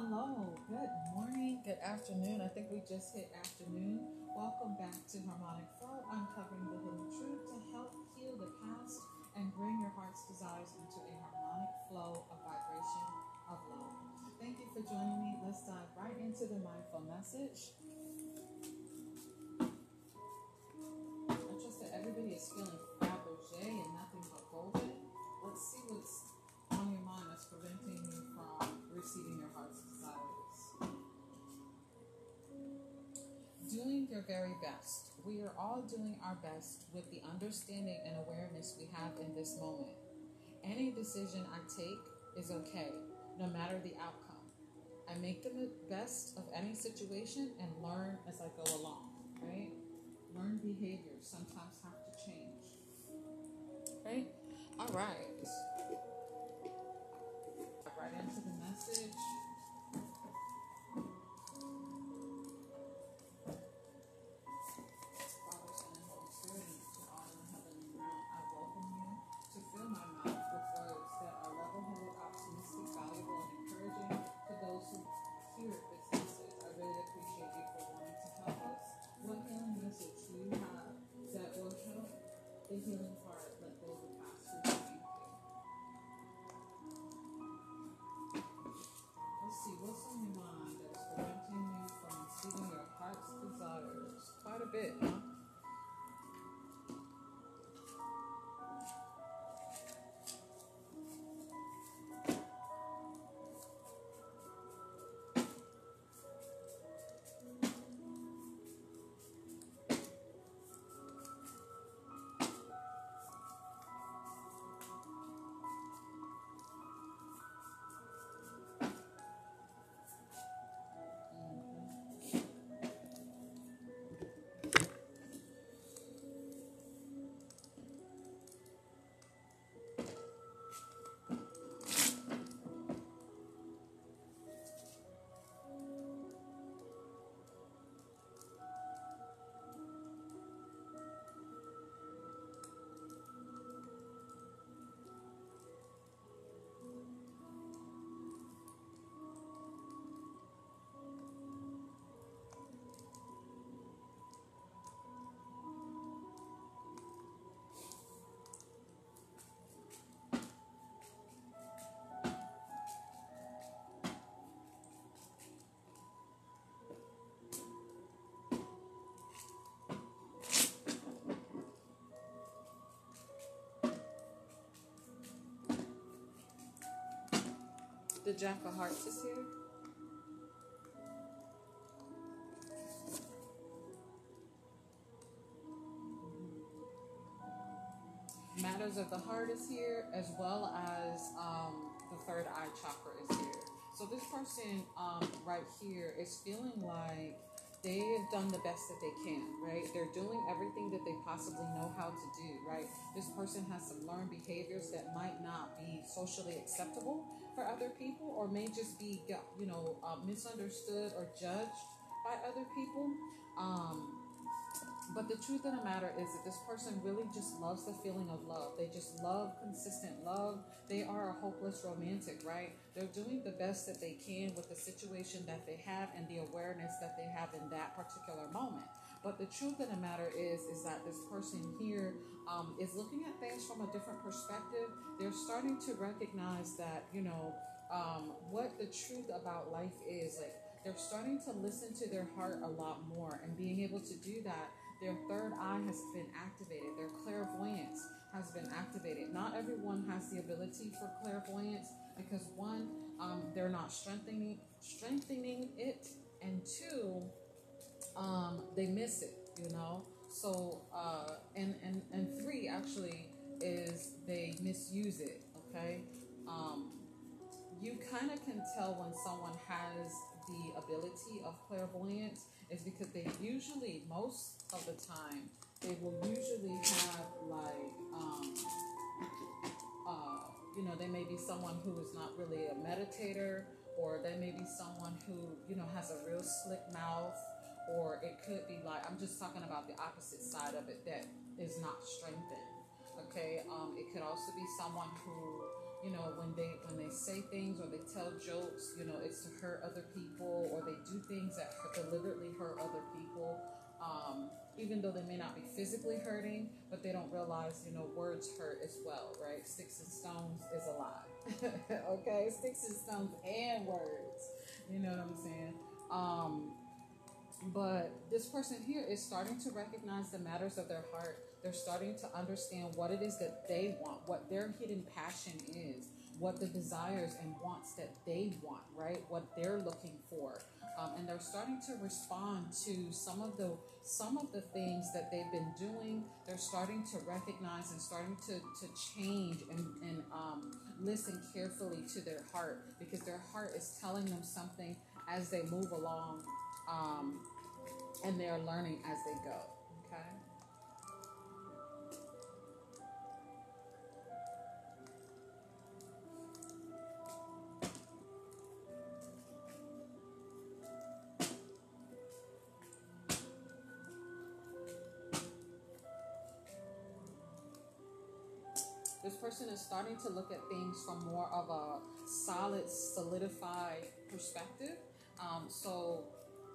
hello. Good morning, good afternoon. I think we just hit afternoon. Welcome back to Harmonic Flow, uncovering the hidden truth to help heal the past and bring your heart's desires into a harmonic flow of vibration of love. Thank you for joining me. Let's dive right into the mindful message. I trust that everybody is feeling Fabergé and nothing but golden. Let's see what's on your mind that's preventing you from receiving your heart's Doing your very best. We are all doing our best with the understanding and awareness we have in this moment. Any decision I take is okay, no matter the outcome. I make the best of any situation and learn as I go along, right? Learn behaviors sometimes have to change, right? All right. Right into the message. Bit, The Jack of Hearts is here. Matters of the Heart is here, as well as um, the third eye chakra is here. So this person um, right here is feeling like they have done the best that they can, right? They're doing everything that they possibly know how to do, right? This person has some learned behaviors that might not be socially acceptable for other people or may just be, you know, uh, misunderstood or judged by other people. Um, but the truth of the matter is that this person really just loves the feeling of love. They just love consistent love. They are a hopeless romantic, right? They're doing the best that they can with the situation that they have and the awareness that they have in that particular moment. But the truth of the matter is, is that this person here um, is looking at things from a different perspective. They're starting to recognize that, you know, um, what the truth about life is. Like they're starting to listen to their heart a lot more, and being able to do that their third eye has been activated. Their clairvoyance has been activated. Not everyone has the ability for clairvoyance because one, um, they're not strengthening strengthening it, and two, um, they miss it. You know. So uh, and and and three actually is they misuse it. Okay. Um, you kind of can tell when someone has the ability of clairvoyance is because they usually, most of the time, they will usually have like, um, uh, you know, they may be someone who is not really a meditator, or they may be someone who, you know, has a real slick mouth, or it could be like, I'm just talking about the opposite side of it that is not strengthened. Okay, um, it could also be someone who you know when they when they say things or they tell jokes you know it's to hurt other people or they do things that deliberately hurt other people. Um, even though they may not be physically hurting but they don't realize you know words hurt as well right? Sticks and stones is a lie. Okay? Sticks and stones and words. You know what i'm saying? Um, but this person here is starting to recognize the matters of their heart they're starting to understand what it is that they want, what their hidden passion is, what the desires and wants that they want, right? What they're looking for. Um, and they're starting to respond to some of the some of the things that they've been doing. They're starting to recognize and starting to, to change and, and um, listen carefully to their heart because their heart is telling them something as they move along um, and they're learning as they go. Okay. Person is starting to look at things from more of a solid, solidified perspective. Um, so,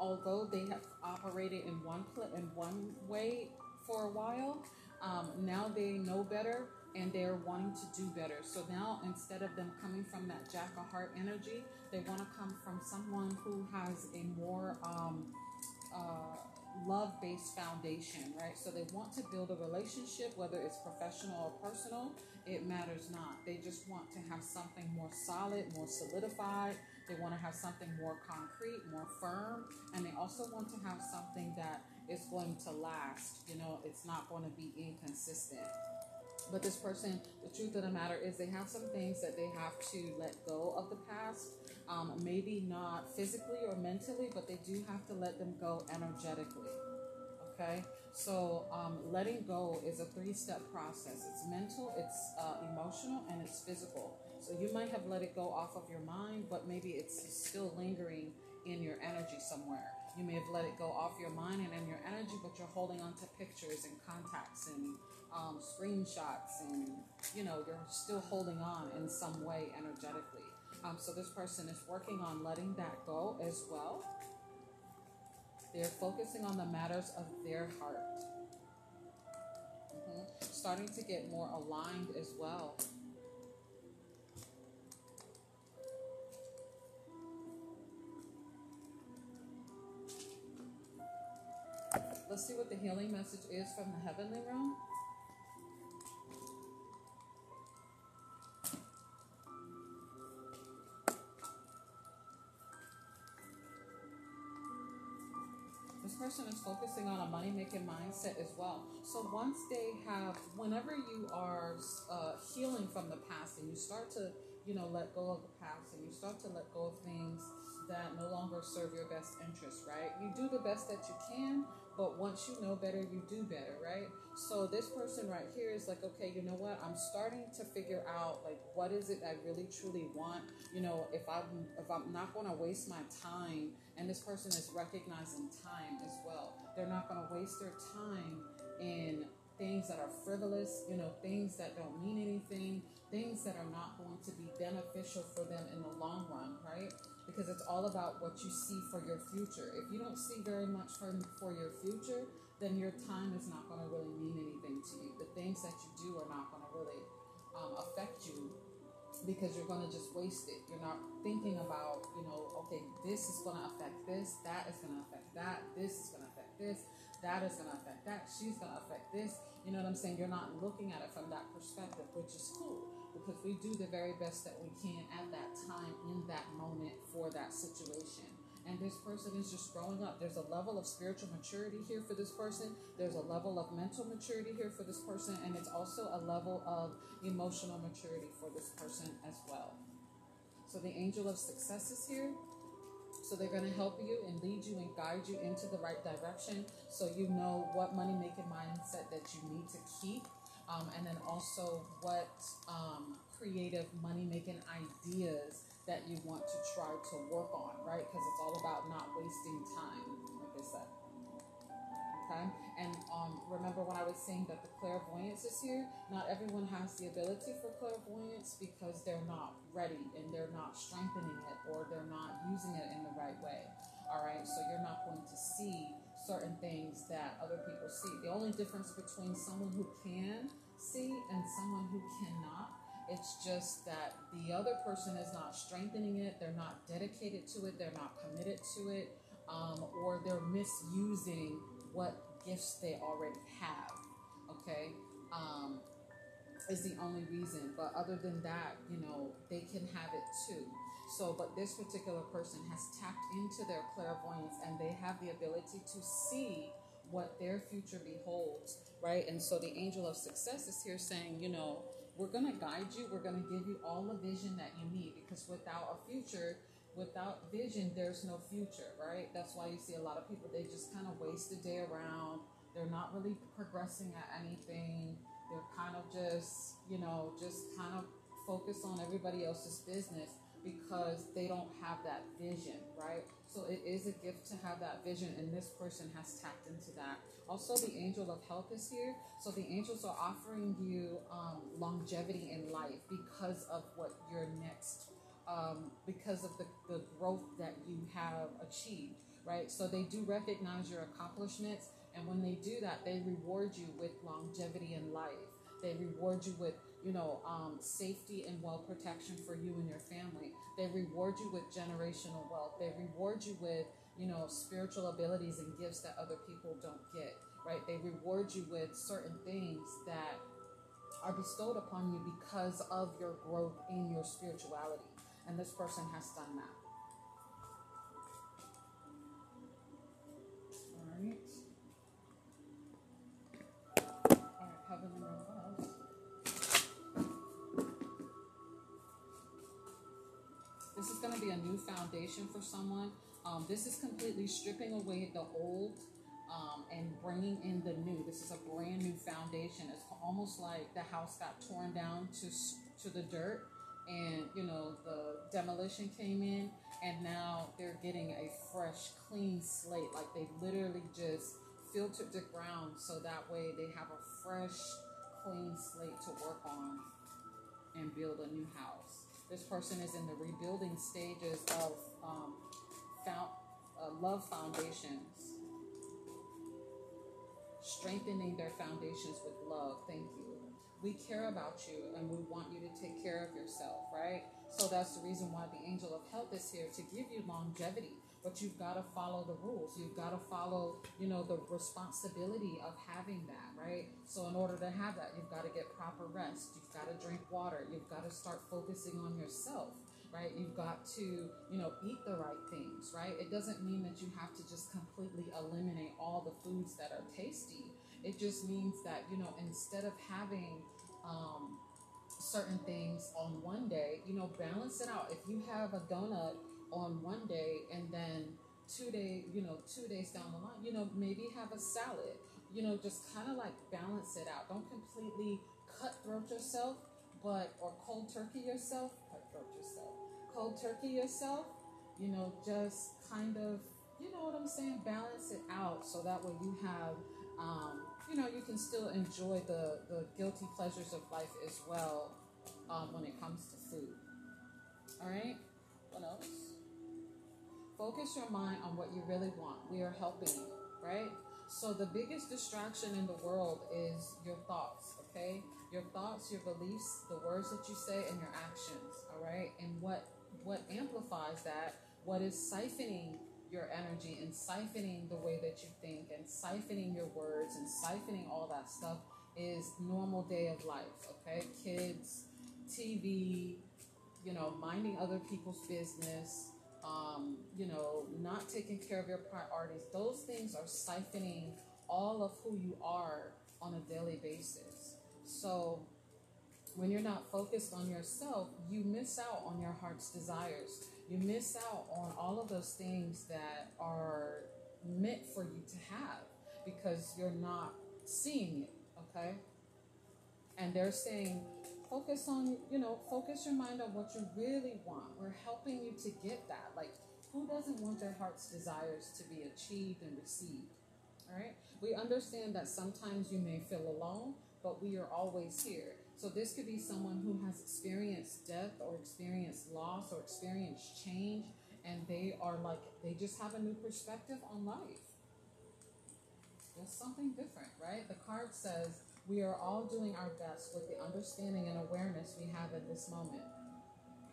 although they have operated in one in one way for a while, um, now they know better and they're wanting to do better. So now, instead of them coming from that Jack of Heart energy, they want to come from someone who has a more um, uh, love based foundation, right? So they want to build a relationship, whether it's professional or personal, it matters not. They just want to have something more solid, more solidified. They want to have something more concrete, more firm, and they also want to have something that is going to last. You know, it's not going to be inconsistent. But this person, the truth of the matter is, they have some things that they have to let go of the past. Um, maybe not physically or mentally, but they do have to let them go energetically. Okay? So, um, letting go is a three step process it's mental, it's uh, emotional, and it's physical. So, you might have let it go off of your mind, but maybe it's still lingering in your energy somewhere. You may have let it go off your mind and in your energy, but you're holding on to pictures and contacts and um, screenshots, and you know, you're still holding on in some way energetically. Um, so, this person is working on letting that go as well. They're focusing on the matters of their heart. Mm-hmm. Starting to get more aligned as well. Let's see what the healing message is from the heavenly realm. Person is focusing on a money making mindset as well. So once they have, whenever you are uh, healing from the past and you start to, you know, let go of the past and you start to let go of things that no longer serve your best interest, right? You do the best that you can, but once you know better, you do better, right? So this person right here is like, okay, you know what? I'm starting to figure out like what is it I really truly want. You know, if I'm if I'm not going to waste my time, and this person is recognizing time as well. They're not going to waste their time in things that are frivolous, you know, things that don't mean anything, things that are not going to be beneficial for them in the long run, right? Because it's all about what you see for your future. If you don't see very much for, for your future, then your time is not going to really mean anything to you. The things that you do are not going to really um, affect you because you're going to just waste it. You're not thinking about, you know, okay, this is going to affect this, that is going to affect that, this is going to affect this, that is going to affect that, she's going to affect this. You know what I'm saying? You're not looking at it from that perspective, which is cool because we do the very best that we can at that time in that moment for that situation and this person is just growing up. There's a level of spiritual maturity here for this person, there's a level of mental maturity here for this person, and it's also a level of emotional maturity for this person as well. So the angel of success is here. So they're going to help you and lead you and guide you into the right direction so you know what money making mindset that you need to keep. Um, and then also what um, creative money making ideas that you want to try to work on, right? Because it's all about not wasting time, like I said. Okay, and um, remember when I was saying that the clairvoyance is here? Not everyone has the ability for clairvoyance because they're not ready and they're not strengthening it or they're not using it in the right way. All right, so you're not going to see certain things that other people see. The only difference between someone who can see and someone who cannot it's just that the other person is not strengthening it, they're not dedicated to it, they're not committed to it, um, or they're misusing what gifts they already have. Okay? Um, is the only reason. But other than that, you know, they can have it too. So, but this particular person has tapped into their clairvoyance and they have the ability to see what their future beholds, right? And so the angel of success is here saying, you know, we're going to guide you. We're going to give you all the vision that you need because without a future, without vision, there's no future, right? That's why you see a lot of people, they just kind of waste a day around. They're not really progressing at anything. They're kind of just, you know, just kind of focused on everybody else's business because they don't have that vision, right? So it is a gift to have that vision, and this person has tapped into that. Also, the angel of health is here. So the angels are offering you um, longevity in life because of what your next, um, because of the, the growth that you have achieved, right? So they do recognize your accomplishments, and when they do that, they reward you with longevity in life. They reward you with you know, um, safety and well protection for you and your family. They reward you with generational wealth. They reward you with, you know, spiritual abilities and gifts that other people don't get, right? They reward you with certain things that are bestowed upon you because of your growth in your spirituality. And this person has done that. For someone. Um, this is completely stripping away the old um, and bringing in the new. This is a brand new foundation. It's almost like the house got torn down to to the dirt, and you know the demolition came in, and now they're getting a fresh, clean slate. Like they literally just filtered the ground so that way they have a fresh, clean slate to work on and build a new house. This person is in the rebuilding stages of um, found, uh, love foundations, strengthening their foundations with love. Thank you. We care about you and we want you to take care of yourself, right? So that's the reason why the angel of health is here to give you longevity but you've got to follow the rules. You've got to follow, you know, the responsibility of having that, right? So in order to have that, you've got to get proper rest. You've got to drink water. You've got to start focusing on yourself, right? You've got to, you know, eat the right things, right? It doesn't mean that you have to just completely eliminate all the foods that are tasty. It just means that, you know, instead of having um, certain things on one day, you know, balance it out. If you have a donut on one day and then two day, you know, two days down the line, you know, maybe have a salad. You know, just kind of like balance it out. Don't completely cutthroat yourself, but or cold turkey yourself. Cutthroat yourself. Cold turkey yourself. You know, just kind of, you know what I'm saying. Balance it out so that way you have, um, you know, you can still enjoy the the guilty pleasures of life as well um, when it comes to food. All right. What else? Focus your mind on what you really want. We are helping you, right? So the biggest distraction in the world is your thoughts, okay? Your thoughts, your beliefs, the words that you say, and your actions, all right? And what what amplifies that, what is siphoning your energy and siphoning the way that you think and siphoning your words and siphoning all that stuff is normal day of life, okay? Kids, TV, you know, minding other people's business, um, you know, not taking care of your priorities, those things are siphoning all of who you are on a daily basis. So when you're not focused on yourself, you miss out on your heart's desires. You miss out on all of those things that are meant for you to have because you're not seeing it, okay? And they're saying, focus on, you know, focus your mind on what you really want. We're helping you to get that. Like, who doesn't want their heart's desires to be achieved and received? All right? We understand that sometimes you may feel alone, but we are always here. So this could be someone who has experienced death or experienced loss or experienced change, and they are like, they just have a new perspective on life. Just something different, right? The card says, we are all doing our best with the understanding and awareness we have at this moment.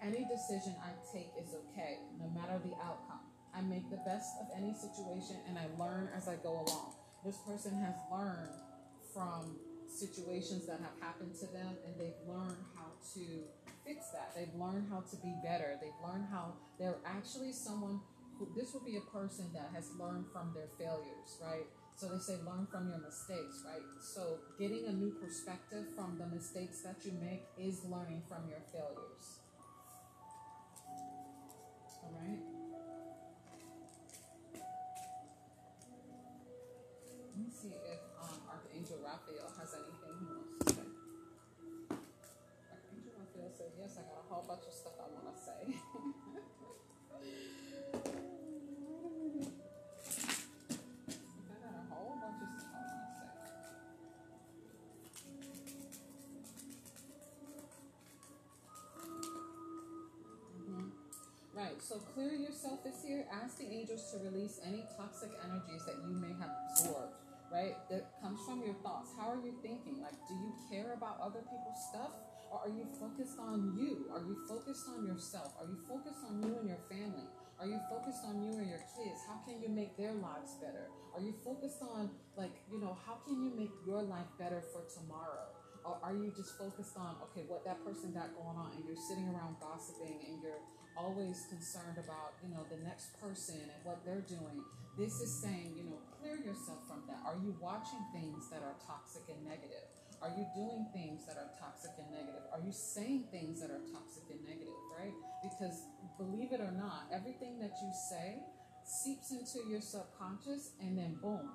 Any decision I take is okay, no matter the outcome. I make the best of any situation and I learn as I go along. This person has learned from situations that have happened to them and they've learned how to fix that. They've learned how to be better. They've learned how they're actually someone who, this would be a person that has learned from their failures, right? So they say learn from your mistakes, right? So getting a new perspective from the mistakes that you make is learning from your failures. All right? Let me see if Raphael has anything he wants to say. Archangel Raphael said, Yes, I got a whole bunch of stuff I want to say. Mm-hmm. Right, so clear yourself this year. Ask the angels to release any toxic energies that you may have absorbed, right? That comes from your thoughts. How are you thinking? Like, do you care about other people's stuff? Or are you focused on you? Are you focused on yourself? Are you focused on you and your family? Are you focused on you and your kids? How can you make their lives better? Are you focused on, like, you know, how can you make your life better for tomorrow? Or are you just focused on, okay, what that person got going on and you're sitting around gossiping and you're always concerned about, you know, the next person and what they're doing. This is saying, you know, clear yourself from that. Are you watching things that are toxic and negative? Are you doing things that are toxic and negative? Are you saying things that are toxic and negative, right? Because believe it or not, everything that you say seeps into your subconscious and then boom,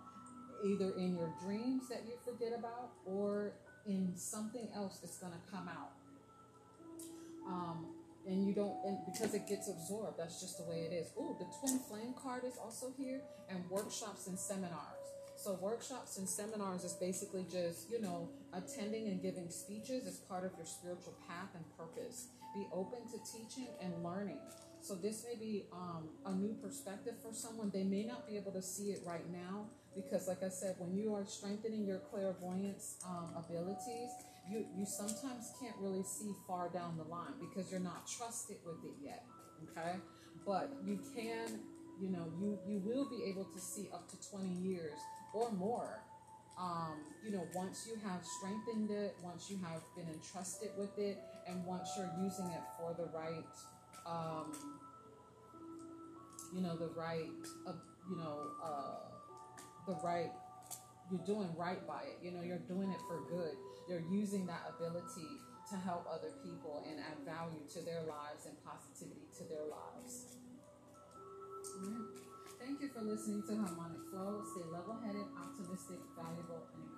either in your dreams that you forget about or in something else that's going to come out. Um, and you don't and because it gets absorbed that's just the way it is. Oh the twin flame card is also here and workshops and seminars. So workshops and seminars is basically just you know attending and giving speeches as part of your spiritual path and purpose. Be open to teaching and learning. So this may be um, a new perspective for someone. They may not be able to see it right now because like i said when you are strengthening your clairvoyance um, abilities you you sometimes can't really see far down the line because you're not trusted with it yet okay? But you can you know you you will be able to see up to 20 years or more um, you know once you have strengthened it once you have been entrusted with it and once you're using it for the right um, you know the right uh, you know uh, the right you're doing right by it you know you're doing it for good you're using that ability to help other people and add value to their lives and positivity to their lives. Thank you for listening to Harmonic Flow. Stay level headed, optimistic, valuable, and.